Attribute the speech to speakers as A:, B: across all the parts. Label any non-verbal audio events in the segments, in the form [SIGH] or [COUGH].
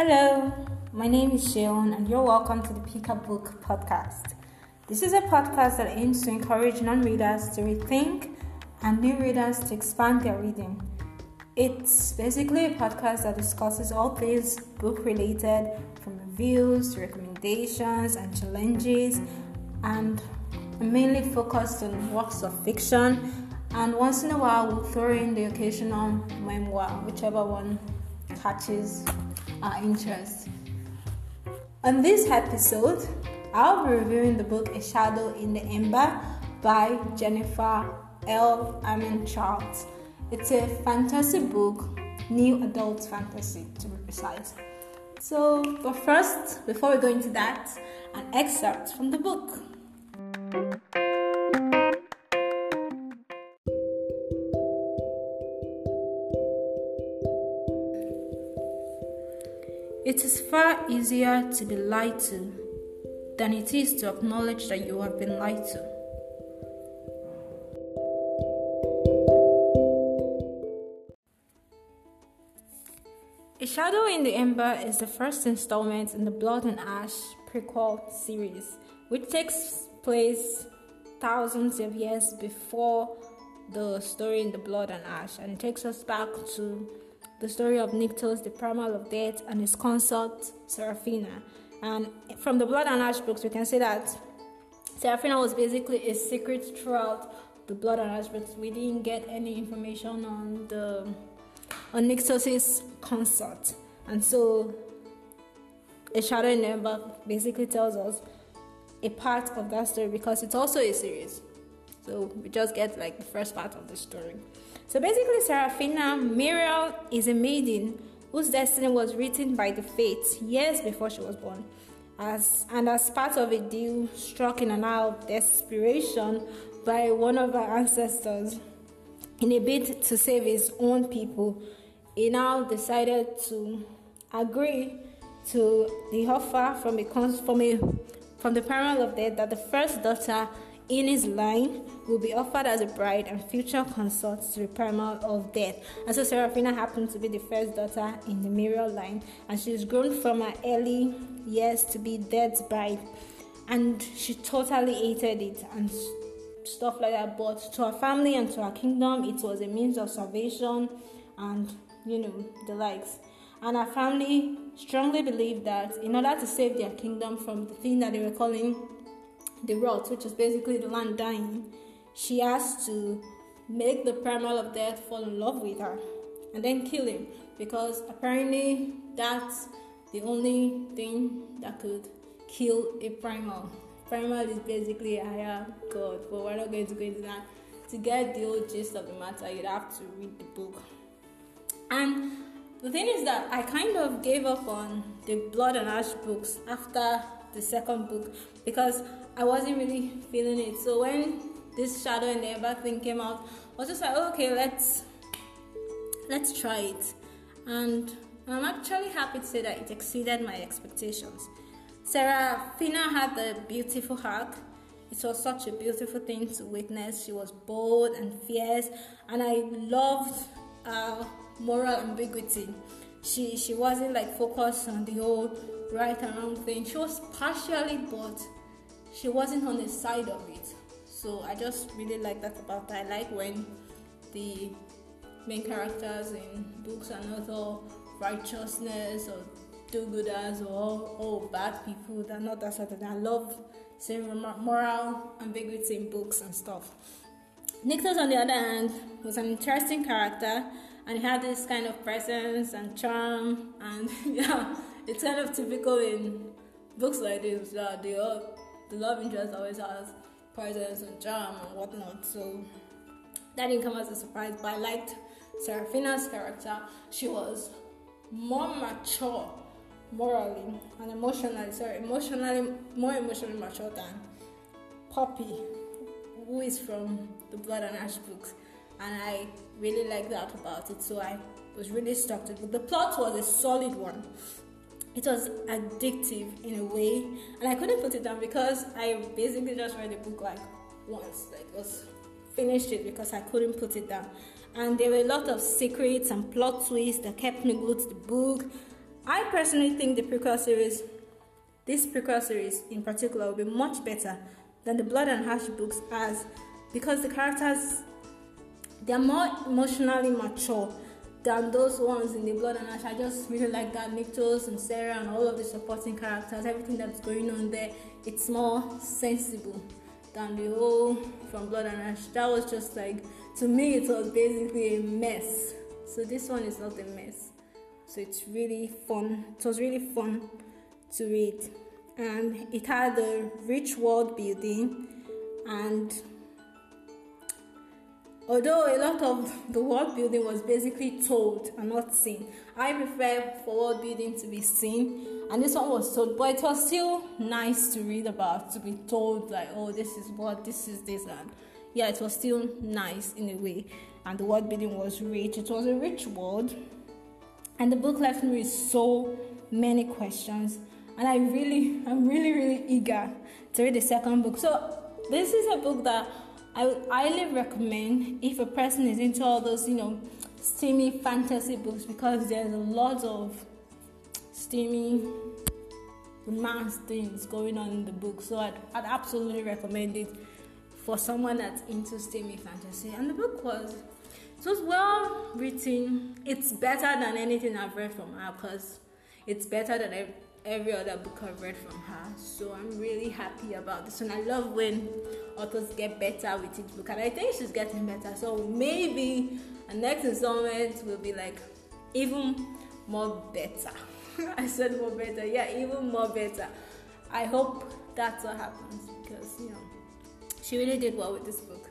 A: Hello, my name is Sheon, and you're welcome to the Pick Up Book podcast. This is a podcast that aims to encourage non readers to rethink and new readers to expand their reading. It's basically a podcast that discusses all things book related, from reviews recommendations and challenges, and mainly focused on works of fiction. And once in a while, we'll throw in the occasional memoir, whichever one catches our interest. On this episode, I'll be reviewing the book A Shadow in the Ember by Jennifer L. Armentrout. It's a fantasy book, new adult fantasy to be precise. So, but first, before we go into that, an excerpt from the book. It is far easier to be lied to than it is to acknowledge that you have been lied to. A Shadow in the Ember is the first installment in the Blood and Ash prequel series, which takes place thousands of years before the story in the Blood and Ash, and takes us back to the story of Nyktos, the primal of death, and his consort Seraphina. And from the Blood and Ash books, we can see that Seraphina was basically a secret throughout the Blood and Ash books. We didn't get any information on the on Nyktos' consort, and so a shadow in Ember basically tells us a part of that story because it's also a series. So we just get like the first part of the story. So basically, Seraphina Mierel is a maiden whose destiny was written by the fates years before she was born. As, and as part of a deal struck in an hour of desperation by one of her ancestors in a bid to save his own people, he now decided to agree to the offer from a, from a from the parent of death that the first daughter in his line will be offered as a bride and future consort to the primal of death. And so Seraphina happened to be the first daughter in the Mierel line, and she's grown from her early years to be death's bride. And she totally hated it and stuff like that. But to her family and to her kingdom, it was a means of salvation and you know the likes. And her family strongly believed that in order to save their kingdom from the thing that they were calling the rot, which is basically the land dying, she has to make the primal of death fall in love with her and then kill him because apparently that's the only thing that could kill a primal. Primal is basically a higher god, but we're not going to go into that. To get the old gist of the matter, you'd have to read the book. And the thing is that I kind of gave up on the Blood and Ash books after the second book because I wasn't really feeling it. So when this shadow and the ember thing came out, I was just like, oh, okay, let's let's try it. And I'm actually happy to say that it exceeded my expectations. Seraphina had a beautiful arc. It was such a beautiful thing to witness. She was bold and fierce, and I loved uh, moral ambiguity. She she wasn't like focused on the whole right and wrong thing. She was partially, but she wasn't on the side of it. So I just really like that about her. I like when the main characters in books are not all righteousness or do-gooders or all, all bad people. They're not that sort of thing. I love seeing moral ambiguity in books and stuff. Nyktos, on the other hand, was an interesting character and he had this kind of presence and charm and [LAUGHS] yeah it's kind of typical in books like this that the, uh, the love interest always has presence and charm and whatnot so that didn't come as a surprise but i liked seraphina's character she was more mature morally and emotionally sorry emotionally more emotionally mature than poppy who is from the blood and ash books and I really like that about it. So I was really stuck to it. But the plot was a solid one. It was addictive in a way, and I couldn't put it down because I basically just read the book like once, like was finished it because I couldn't put it down. And there were a lot of secrets and plot twists that kept me glued to the book. I personally think the prequel series, this prequel series in particular, will be much better than the Blood and Ash books as because the characters they're more emotionally mature than those ones in the Blood and Ash. I just really like that Nyktos and Sarah and all of the supporting characters, everything that's going on there. It's more sensible than the whole from Blood and Ash. That was just like to me, it was basically a mess. So this one is not a mess. So it's really fun. It was really fun to read, and it had a rich world building and Although a lot of the world building was basically told and not seen, I prefer for world building to be seen, and this one was told, but it was still nice to read about, to be told, like, oh, this is what, this is this, and yeah, it was still nice in a way, and the world building was rich. It was a rich world, and the book left me with so many questions, and I really, I'm really, really eager to read the second book. So, this is a book that I would highly recommend if a person is into all those, you know, steamy fantasy books because there's a lot of steamy romance things going on in the book. So I'd, I'd absolutely recommend it for someone that's into steamy fantasy. And the book was it was well written. It's better than anything I've read from her because it's better than every other book I've read from her. So I'm really happy about this one. I love when authors get better with each book and I think she's getting better. So maybe a next installment will be like even more better. [LAUGHS] I said more better, yeah, even more better. I hope that's what happens because you know she really did well with this book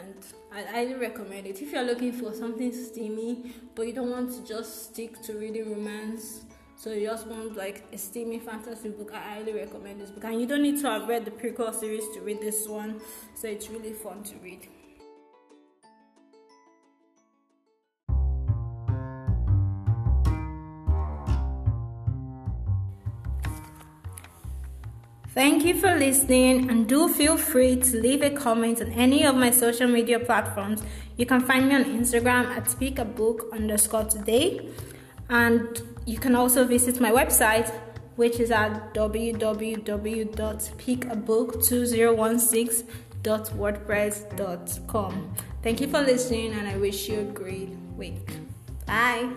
A: and I highly recommend it if you're looking for something steamy but you don't want to just stick to reading romance so you just want like a steamy fantasy book, I highly recommend this book. And you don't need to have read the prequel series to read this one. So it's really fun to read. Thank you for listening and do feel free to leave a comment on any of my social media platforms. You can find me on Instagram at speakabook underscore today and you can also visit my website, which is at www.picabook2016.wordpress.com. Thank you for listening, and I wish you a great week. Bye.